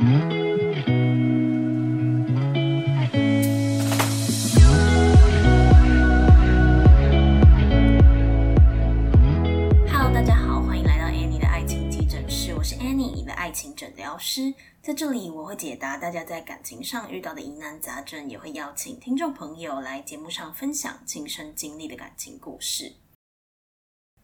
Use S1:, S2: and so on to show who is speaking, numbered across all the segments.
S1: Hello，大家好，欢迎来到 Annie 的爱情急诊室，我是 Annie，你的爱情诊疗师。在这里，我会解答大家在感情上遇到的疑难杂症，也会邀请听众朋友来节目上分享亲身经历的感情故事。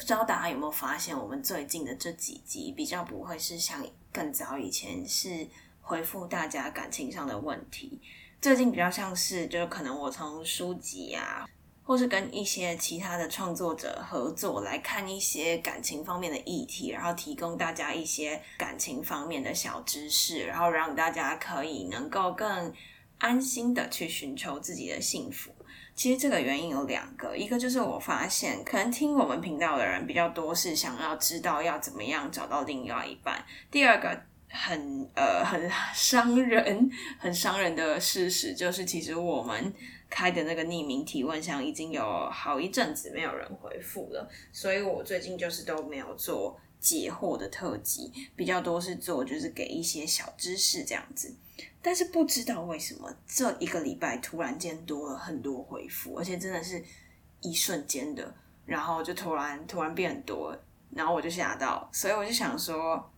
S1: 不知道大家有没有发现，我们最近的这几集比较不会是像更早以前是回复大家感情上的问题，最近比较像是就是可能我从书籍啊。或是跟一些其他的创作者合作，来看一些感情方面的议题，然后提供大家一些感情方面的小知识，然后让大家可以能够更安心的去寻求自己的幸福。其实这个原因有两个，一个就是我发现，可能听我们频道的人比较多，是想要知道要怎么样找到另外一半。第二个很呃很伤人、很伤人的事实就是，其实我们。开的那个匿名提问箱已经有好一阵子没有人回复了，所以我最近就是都没有做解惑的特辑，比较多是做就是给一些小知识这样子。但是不知道为什么这一个礼拜突然间多了很多回复，而且真的是一瞬间的，然后就突然突然变很多，然后我就吓到，所以我就想说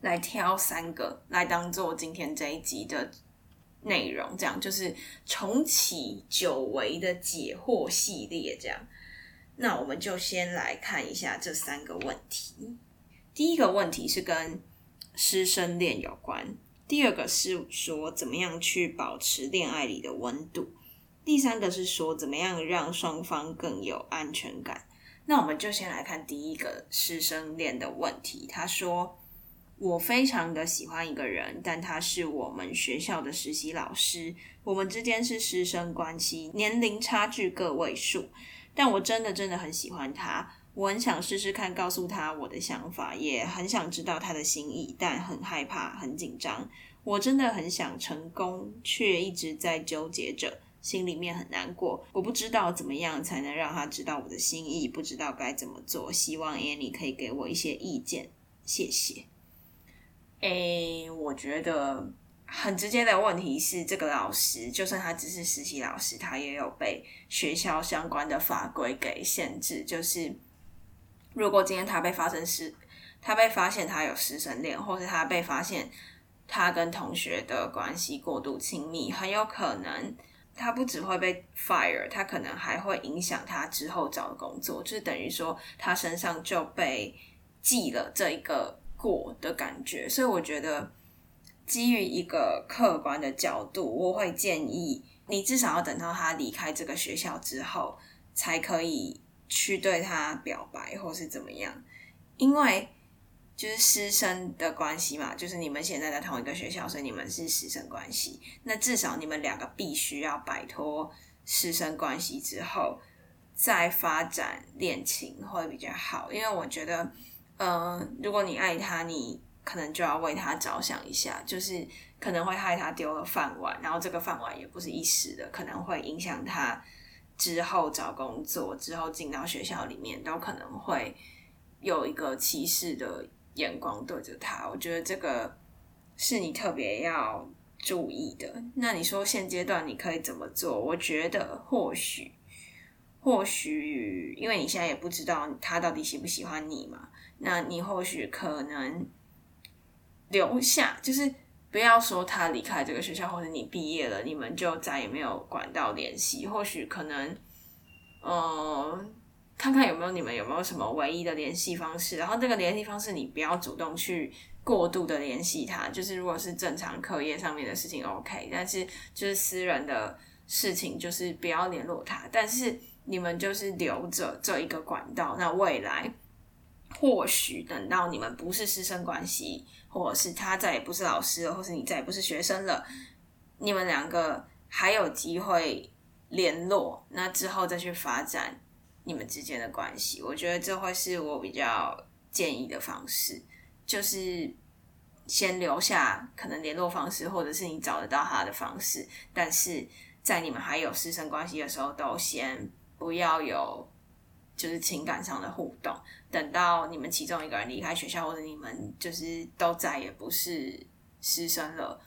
S1: 来挑三个来当做今天这一集的。内容这样就是重启久违的解惑系列，这样，那我们就先来看一下这三个问题。第一个问题是跟师生恋有关，第二个是说怎么样去保持恋爱里的温度，第三个是说怎么样让双方更有安全感。那我们就先来看第一个师生恋的问题，他说。我非常的喜欢一个人，但他是我们学校的实习老师。我们之间是师生关系，年龄差距个位数。但我真的真的很喜欢他，我很想试试看告诉他我的想法，也很想知道他的心意，但很害怕，很紧张。我真的很想成功，却一直在纠结着，心里面很难过。我不知道怎么样才能让他知道我的心意，不知道该怎么做。希望 Annie 可以给我一些意见，谢谢。诶，我觉得很直接的问题是，这个老师就算他只是实习老师，他也有被学校相关的法规给限制。就是如果今天他被发生失，他被发现他有师生恋，或是他被发现他跟同学的关系过度亲密，很有可能他不只会被 fire，他可能还会影响他之后找工作，就等于说他身上就被记了这一个。过的感觉，所以我觉得基于一个客观的角度，我会建议你至少要等到他离开这个学校之后，才可以去对他表白，或是怎么样。因为就是师生的关系嘛，就是你们现在在同一个学校，所以你们是师生关系。那至少你们两个必须要摆脱师生关系之后，再发展恋情会比较好。因为我觉得。呃，如果你爱他，你可能就要为他着想一下，就是可能会害他丢了饭碗，然后这个饭碗也不是一时的，可能会影响他之后找工作，之后进到学校里面都可能会有一个歧视的眼光对着他。我觉得这个是你特别要注意的。那你说现阶段你可以怎么做？我觉得或许，或许，因为你现在也不知道他到底喜不喜欢你嘛。那你或许可能留下，就是不要说他离开这个学校，或者你毕业了，你们就再也没有管道联系。或许可能，嗯、呃，看看有没有你们有没有什么唯一的联系方式。然后这个联系方式，你不要主动去过度的联系他。就是如果是正常课业上面的事情，OK，但是就是私人的事情，就是不要联络他。但是你们就是留着这一个管道，那未来。或许等到你们不是师生关系，或者是他再也不是老师了，或是你再也不是学生了，你们两个还有机会联络，那之后再去发展你们之间的关系，我觉得这会是我比较建议的方式，就是先留下可能联络方式，或者是你找得到他的方式，但是在你们还有师生关系的时候，都先不要有。就是情感上的互动，等到你们其中一个人离开学校，或者你们就是都再也不是师生了，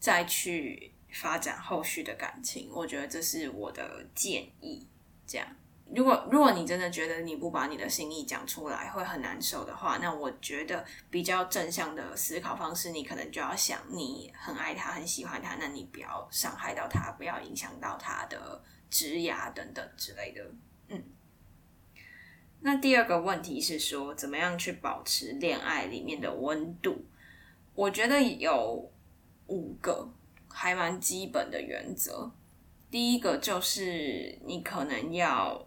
S1: 再去发展后续的感情。我觉得这是我的建议。这样，如果如果你真的觉得你不把你的心意讲出来会很难受的话，那我觉得比较正向的思考方式，你可能就要想，你很爱他，很喜欢他，那你不要伤害到他，不要影响到他的职涯等等之类的。那第二个问题是说，怎么样去保持恋爱里面的温度？我觉得有五个还蛮基本的原则。第一个就是你可能要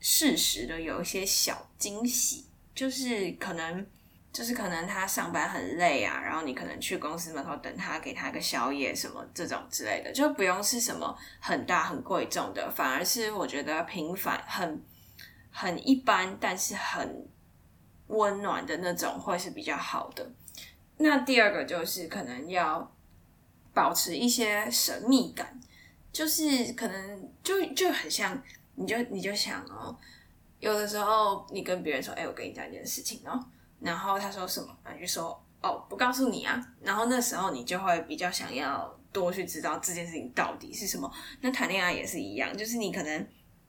S1: 适时的有一些小惊喜，就是可能就是可能他上班很累啊，然后你可能去公司门口等他，给他个宵夜什么这种之类的，就不用是什么很大很贵重的，反而是我觉得平凡很。很一般，但是很温暖的那种，会是比较好的。那第二个就是可能要保持一些神秘感，就是可能就就很像，你就你就想哦，有的时候你跟别人说，哎、我跟你讲一件事情哦，然后他说什么，你就说哦，不告诉你啊。然后那时候你就会比较想要多去知道这件事情到底是什么。那谈恋爱也是一样，就是你可能。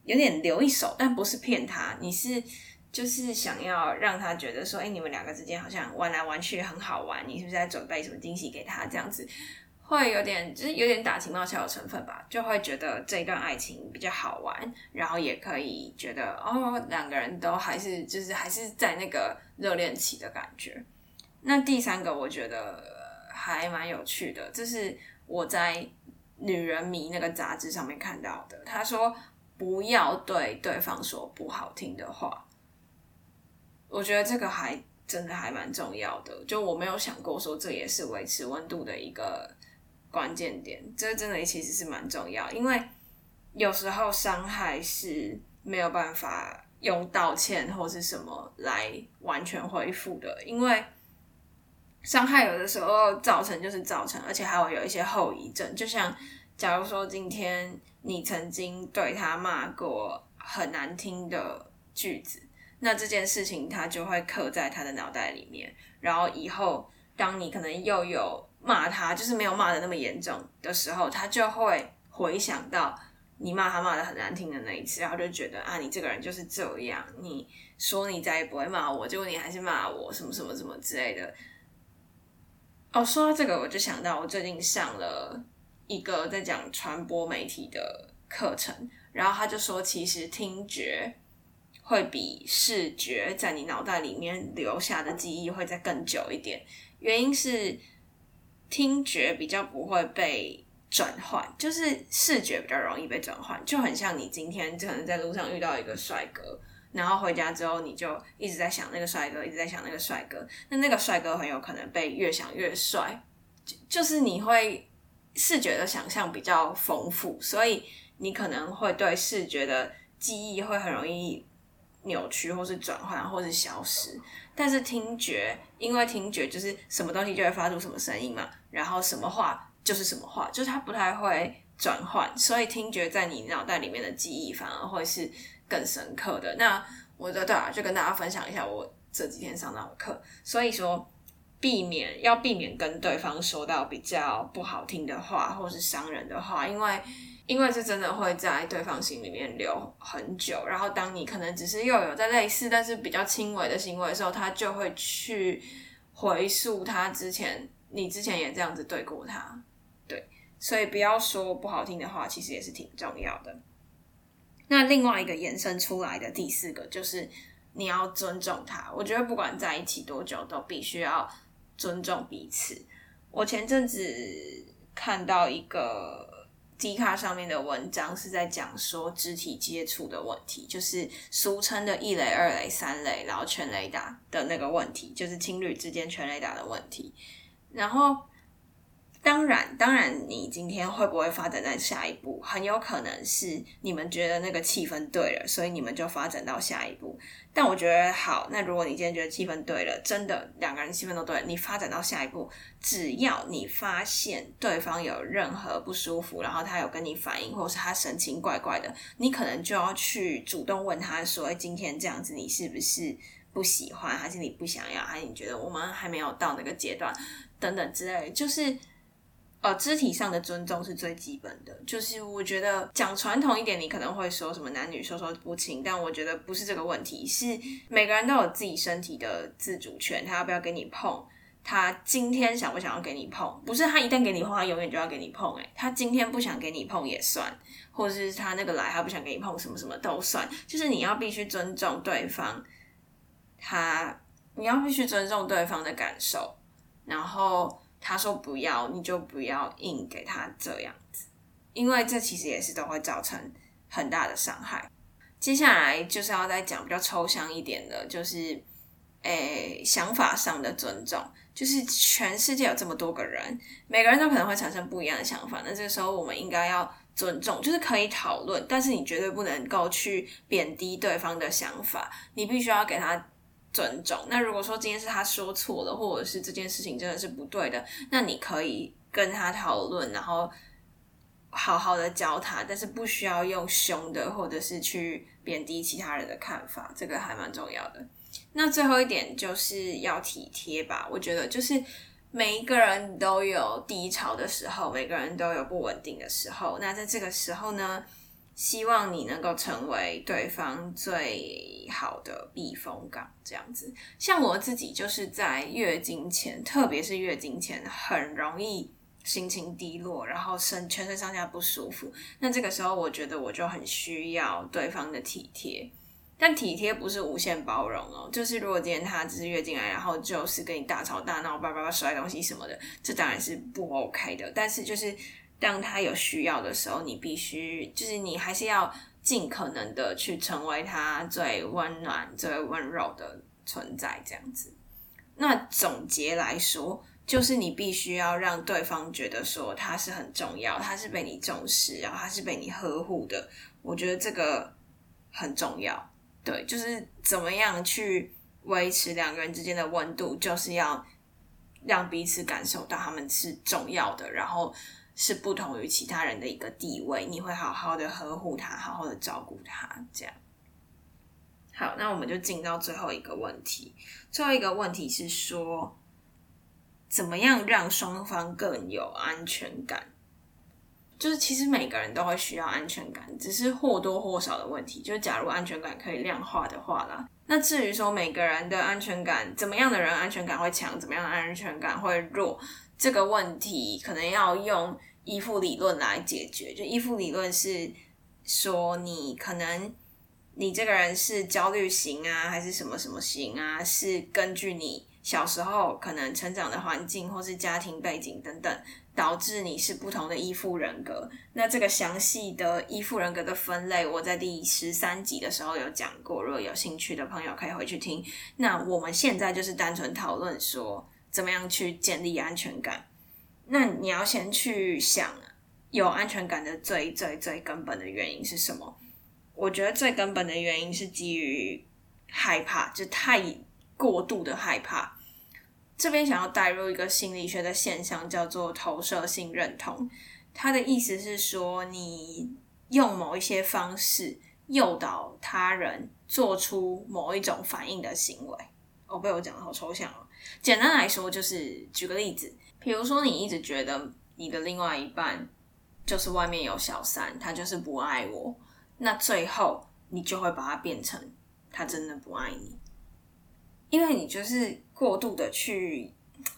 S1: 有点留一手，但不是骗他，你是就是想要让他觉得说，哎、你们两个之间好像玩来玩去很好玩，你是不是在准备什么惊喜给他？这样子会有点就是有点打情骂俏的成分吧，就会觉得这一段爱情比较好玩，然后也可以觉得哦，两个人都还是就是还是在那个热恋期的感觉。那第三个我觉得还蛮有趣的，这是我在《女人迷》那个杂志上面看到的，他说。不要对对方说不好听的话，我觉得这个还真的还蛮重要的。就我没有想过说这也是维持温度的一个关键点，这真的其实是蛮重要，因为有时候伤害是没有办法用道歉或是什么来完全恢复的，因为伤害有的时候造成就是造成，而且还会有一些后遗症，就像。假如说今天你曾经对他骂过很难听的句子，那这件事情他就会刻在他的脑袋里面，然后以后当你可能又有骂他，就是没有骂得那么严重的时候，他就会回想到你骂他骂得很难听的那一次，然后就觉得啊，你这个人就是这样，你说你再也不会骂我，结果你还是骂我，什么什么什么之类的。哦，说到这个，我就想到我最近上了。一个在讲传播媒体的课程，然后他就说，其实听觉会比视觉在你脑袋里面留下的记忆会再更久一点。原因是听觉比较不会被转换，就是视觉比较容易被转换，就很像你今天可能在路上遇到一个帅哥，然后回家之后你就一直在想那个帅哥，一直在想那个帅哥，那那个帅哥很有可能被越想越帅，就就是你会。视觉的想象比较丰富，所以你可能会对视觉的记忆会很容易扭曲，或是转换，或是消失。但是听觉，因为听觉就是什么东西就会发出什么声音嘛，然后什么话就是什么话，就是它不太会转换，所以听觉在你脑袋里面的记忆反而会是更深刻的。那我的对啊，就跟大家分享一下我这几天上到的课，所以说。避免要避免跟对方说到比较不好听的话，或是伤人的话，因为因为这真的会在对方心里面留很久。然后当你可能只是又有在类似但是比较轻微的行为的时候，他就会去回溯他之前，你之前也这样子对过他，对，所以不要说不好听的话，其实也是挺重要的。那另外一个延伸出来的第四个就是你要尊重他。我觉得不管在一起多久，都必须要。尊重彼此。我前阵子看到一个 D 卡上面的文章，是在讲说肢体接触的问题，就是俗称的一垒、二垒、三垒，然后全雷达的那个问题，就是情侣之间全雷达的问题。然后，当然，当然，你今天会不会发展在下一步，很有可能是你们觉得那个气氛对了，所以你们就发展到下一步。但我觉得好，那如果你今天觉得气氛对了，真的两个人气氛都对，你发展到下一步，只要你发现对方有任何不舒服，然后他有跟你反应，或是他神情怪怪的，你可能就要去主动问他说：“哎，今天这样子，你是不是不喜欢，还是你不想要，还是你觉得我们还没有到那个阶段？”等等之类，就是。呃，肢体上的尊重是最基本的。就是我觉得讲传统一点，你可能会说什么男女授受不亲，但我觉得不是这个问题，是每个人都有自己身体的自主权，他要不要给你碰，他今天想不想要给你碰，不是他一旦给你碰，他永远就要给你碰。诶，他今天不想给你碰也算，或者是他那个来他不想给你碰，什么什么都算，就是你要必须尊重对方，他你要必须尊重对方的感受，然后。他说不要，你就不要硬给他这样子，因为这其实也是都会造成很大的伤害。接下来就是要再讲比较抽象一点的，就是诶、想法上的尊重，就是全世界有这么多个人，每个人都可能会产生不一样的想法，那这个时候我们应该要尊重，就是可以讨论，但是你绝对不能够去贬低对方的想法，你必须要给他。尊重。那如果说今天是他说错了，或者是这件事情真的是不对的，那你可以跟他讨论，然后好好的教他，但是不需要用凶的，或者是去贬低其他人的看法，这个还蛮重要的。那最后一点就是要体贴吧，我觉得就是每一个人都有低潮的时候，每个人都有不稳定的时候，那在这个时候呢，希望你能够成为对方最好的避风港，这样子。像我自己就是在月经前，特别是月经前，很容易心情低落，然后身全身上下不舒服。那这个时候，我觉得我就很需要对方的体贴。但体贴不是无限包容哦，就是如果今天他只是月经来，然后就是跟你大吵大闹、叭叭叭摔东西什么的，这当然是不 OK 的。但是就是。当他有需要的时候，你必须就是你还是要尽可能的去成为他最温暖、最温柔的存在，这样子。那总结来说，就是你必须要让对方觉得说他是很重要，他是被你重视，然后他是被你呵护的。我觉得这个很重要。对，就是怎么样去维持两个人之间的温度，就是要让彼此感受到他们是重要的，然后。是不同于其他人的一个地位，你会好好的呵护他，好好的照顾他，这样。好，那我们就进到最后一个问题。最后一个问题是说，怎么样让双方更有安全感？就是其实每个人都会需要安全感，只是或多或少的问题。就是假如安全感可以量化的话啦，那至于说每个人的安全感，怎么样的人安全感会强，怎么样的安全感会弱，这个问题可能要用。依附理论来解决，就依附理论是说，你可能你这个人是焦虑型啊，还是什么什么型啊？是根据你小时候可能成长的环境，或是家庭背景等等，导致你是不同的依附人格。那这个详细的依附人格的分类，我在第十三集的时候有讲过，如果有兴趣的朋友可以回去听。那我们现在就是单纯讨论说，怎么样去建立安全感。那你要先去想，有安全感的最最最根本的原因是什么？我觉得最根本的原因是基于害怕，就太过度的害怕。这边想要带入一个心理学的现象，叫做投射性认同。它的意思是说，你用某一些方式诱导他人做出某一种反应的行为。哦，被我讲的好抽象哦。简单来说，就是举个例子。比如说，你一直觉得你的另外一半就是外面有小三，他就是不爱我，那最后你就会把它变成他真的不爱你，因为你就是过度的去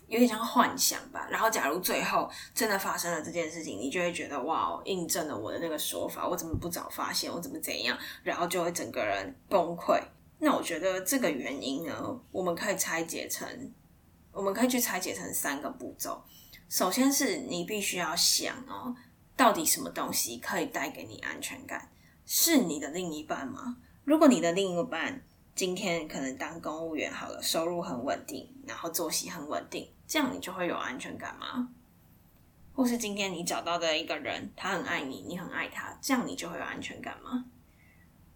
S1: 有点像幻想吧。然后，假如最后真的发生了这件事情，你就会觉得哇，印证了我的那个说法，我怎么不早发现，我怎么怎样，然后就会整个人崩溃。那我觉得这个原因呢，我们可以拆解成。我们可以去拆解成三个步骤。首先是你必须要想哦，到底什么东西可以带给你安全感？是你的另一半吗？如果你的另一半今天可能当公务员好了，收入很稳定，然后作息很稳定，这样你就会有安全感吗？或是今天你找到的一个人，他很爱你，你很爱他，这样你就会有安全感吗？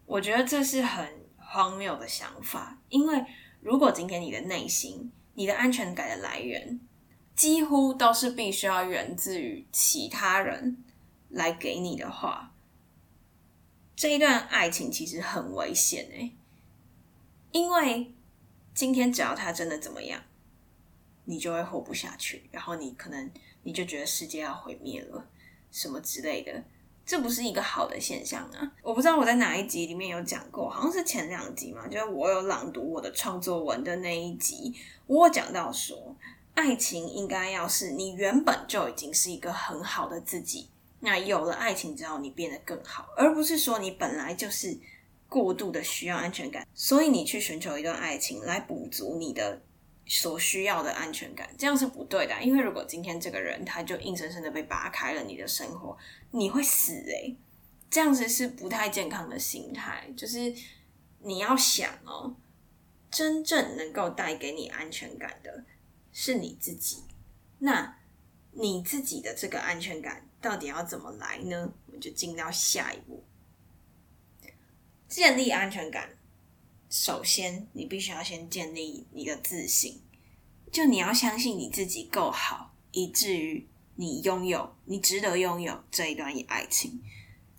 S1: 我觉得这是很荒谬的想法，因为如果今天你的内心，你的安全感的来源几乎都是必须要源自于其他人来给你的话，这一段爱情其实很危险诶，因为今天只要他真的怎么样，你就会活不下去，然后你可能你就觉得世界要毁灭了，什么之类的，这不是一个好的现象啊！我不知道我在哪一集里面有讲过，好像是前两集嘛，就是我有朗读我的创作文的那一集，我有讲到说，爱情应该要是你原本就已经是一个很好的自己，那有了爱情之后你变得更好，而不是说你本来就是过度的需要安全感，所以你去寻求一段爱情来补足你的。所需要的安全感，这样是不对的。因为如果今天这个人他就硬生生的被拔开了你的生活，你会死欸！这样子是不太健康的心态。就是你要想哦，真正能够带给你安全感的是你自己。那你自己的这个安全感到底要怎么来呢？我们就进到下一步，建立安全感。首先，你必须要先建立你的自信，就你要相信你自己够好，以至于你拥有，你值得拥有这一段爱情。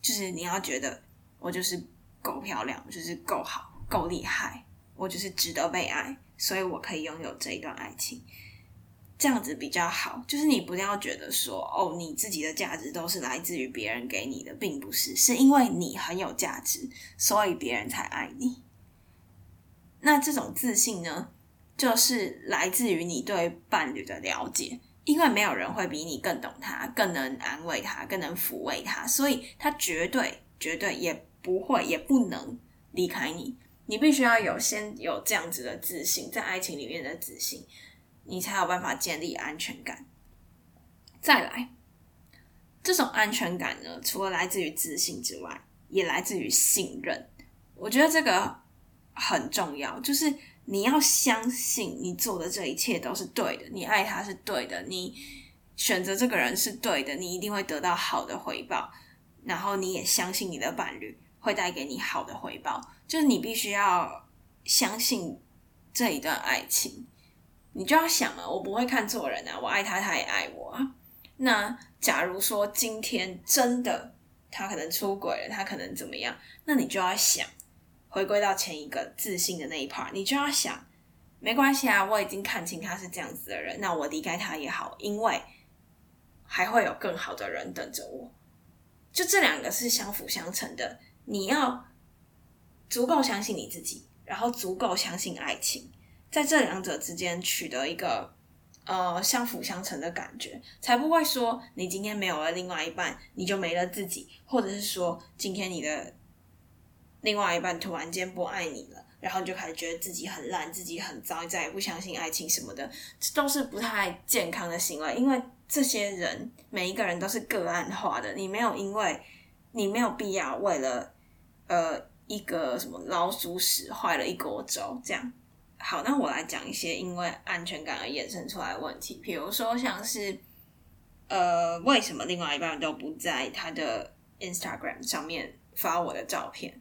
S1: 就是你要觉得我就是够漂亮，就是够好，够厉害，我就是值得被爱，所以我可以拥有这一段爱情。这样子比较好。就是你不要觉得说，哦，你自己的价值都是来自于别人给你的，并不是，是因为你很有价值，所以别人才爱你。那这种自信呢，就是来自于你对伴侣的了解，因为没有人会比你更懂他，更能安慰他，更能抚慰他，所以他绝对绝对也不会也不能离开你。你必须要有先有这样子的自信，在爱情里面的自信，你才有办法建立安全感。再来，这种安全感呢，除了来自于自信之外，也来自于信任。我觉得这个。很重要，就是你要相信你做的这一切都是对的，你爱他是对的，你选择这个人是对的，你一定会得到好的回报。然后你也相信你的伴侣会带给你好的回报，就是你必须要相信这一段爱情。你就要想啊，我不会看错人啊，我爱他，他也爱我啊。那假如说今天真的他可能出轨了，他可能怎么样，那你就要想。回归到前一个自信的那一 part，你就要想，没关系啊，我已经看清他是这样子的人，那我离开他也好，因为还会有更好的人等着我。就这两个是相辅相成的，你要足够相信你自己，然后足够相信爱情，在这两者之间取得一个呃相辅相成的感觉，才不会说你今天没有了另外一半，你就没了自己，或者是说今天你的。另外一半突然间不爱你了，然后你就开始觉得自己很烂，自己很糟，再也不相信爱情什么的，这都是不太健康的行为。因为这些人每一个人都是个案化的，你没有因为你没有必要为了呃一个什么老鼠屎坏了一锅粥这样。好，那我来讲一些因为安全感而衍生出来的问题，比如说像是呃为什么另外一半都不在他的 Instagram 上面发我的照片？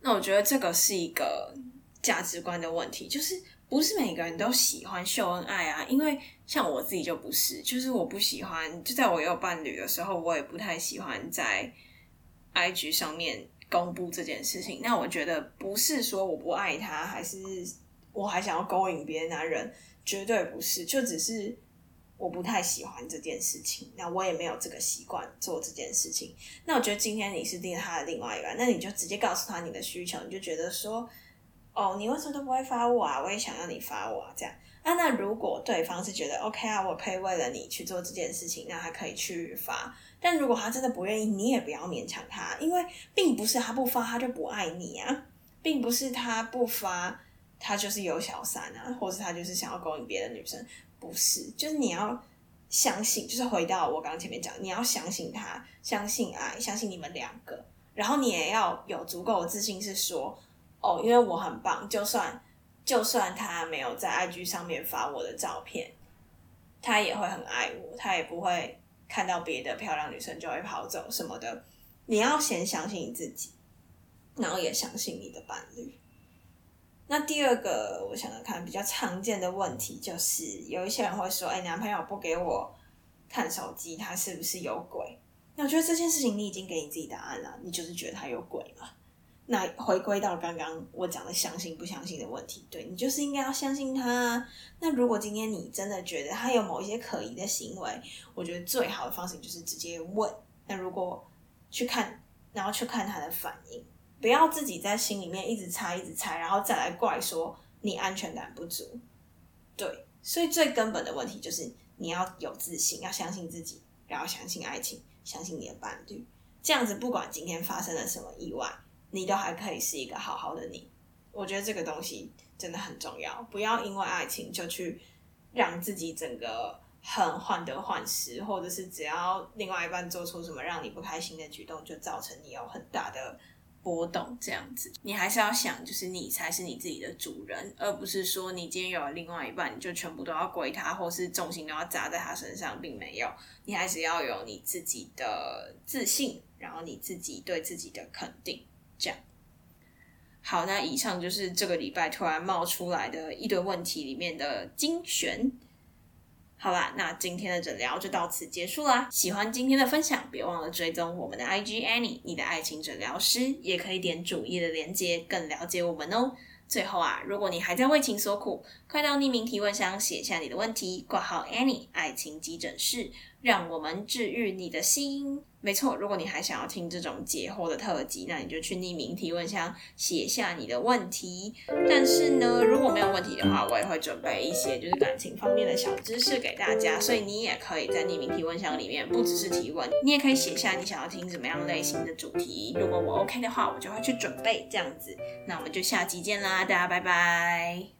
S1: 那我觉得这个是一个价值观的问题，就是不是每个人都喜欢秀恩爱啊。因为像我自己就不是，就是我不喜欢，就在我有伴侣的时候，我也不太喜欢在 IG 上面公布这件事情。那我觉得不是说我不爱他，还是我还想要勾引别的男人，绝对不是，就只是。我不太喜欢这件事情，那我也没有这个习惯做这件事情。那我觉得今天你是定他的另外一半，那你就直接告诉他你的需求，你就觉得说，哦，你为什么都不会发我啊？我也想要你发我啊，这样啊。那如果对方是觉得 OK 啊，我可以为了你去做这件事情，那他可以去发。但如果他真的不愿意，你也不要勉强他，因为并不是他不发他就不爱你啊，并不是他不发他就是有小三啊，或是他就是想要勾引别的女生。不是，就是你要相信，就是回到我刚刚前面讲，你要相信他，相信爱，相信你们两个，然后你也要有足够的自信，是说，哦，因为我很棒，就算就算他没有在 IG 上面发我的照片，他也会很爱我，他也不会看到别的漂亮女生就会跑走什么的。你要先相信你自己，然后也相信你的伴侣。那第二个，我想想看，比较常见的问题就是，有一些人会说：“哎，男朋友不给我看手机，他是不是有鬼？”那我觉得这件事情你已经给你自己答案了，你就是觉得他有鬼嘛。
S2: 那回归到刚刚我讲的相信不相信的问题，对，你就是应该要相信他。那如果今天你真的觉得他有某一些可疑的行为，我觉得最好的方式就是直接问。那如果去看，然后去看他的反应，不要自己在心里面一直猜一直猜，然后再来怪说你安全感不足。对，所以最根本的问题就是你要有自信，要相信自己，然后相信爱情，相信你的伴侣。这样子，不管今天发生了什么意外。你都还可以是一个好好的你，我觉得这个东西真的很重要。不要因为爱情就去让自己整个很患得患失，或者是只要另外一半做出什么让你不开心的举动，就造成你有很大的波动。这样子，你还是要想，就是你才是你自己的主人，而不是说你今天有了另外一半，你就全部都要归他，或是重心都要砸在他身上，并没有。你还是要有你自己的自信，然后你自己对自己的肯定。这样，好，那以上就是这个礼拜突然冒出来的一堆问题里面的精选。好啦，那今天的诊疗就到此结束啦。喜欢今天的分享，别忘了追踪我们的 IG Annie，你的爱情诊疗师，也可以点主页的链接，更了解我们哦。最后啊，如果你还在为情所苦，快到匿名提问箱写下你的问题，挂号 Annie 爱情急诊室，让我们治愈你的心。没错，如果你还想要听这种解惑的特辑，那你就去匿名提问箱写下你的问题。但是呢，如果没有问题的话，我也会准备一些就是感情方面的小知识给大家，所以你也可以在匿名提问箱里面，不只是提问，你也可以写下你想要听什么样类型的主题。如果我 OK 的话，我就会去准备这样子。那我们就下期见啦，大家拜拜。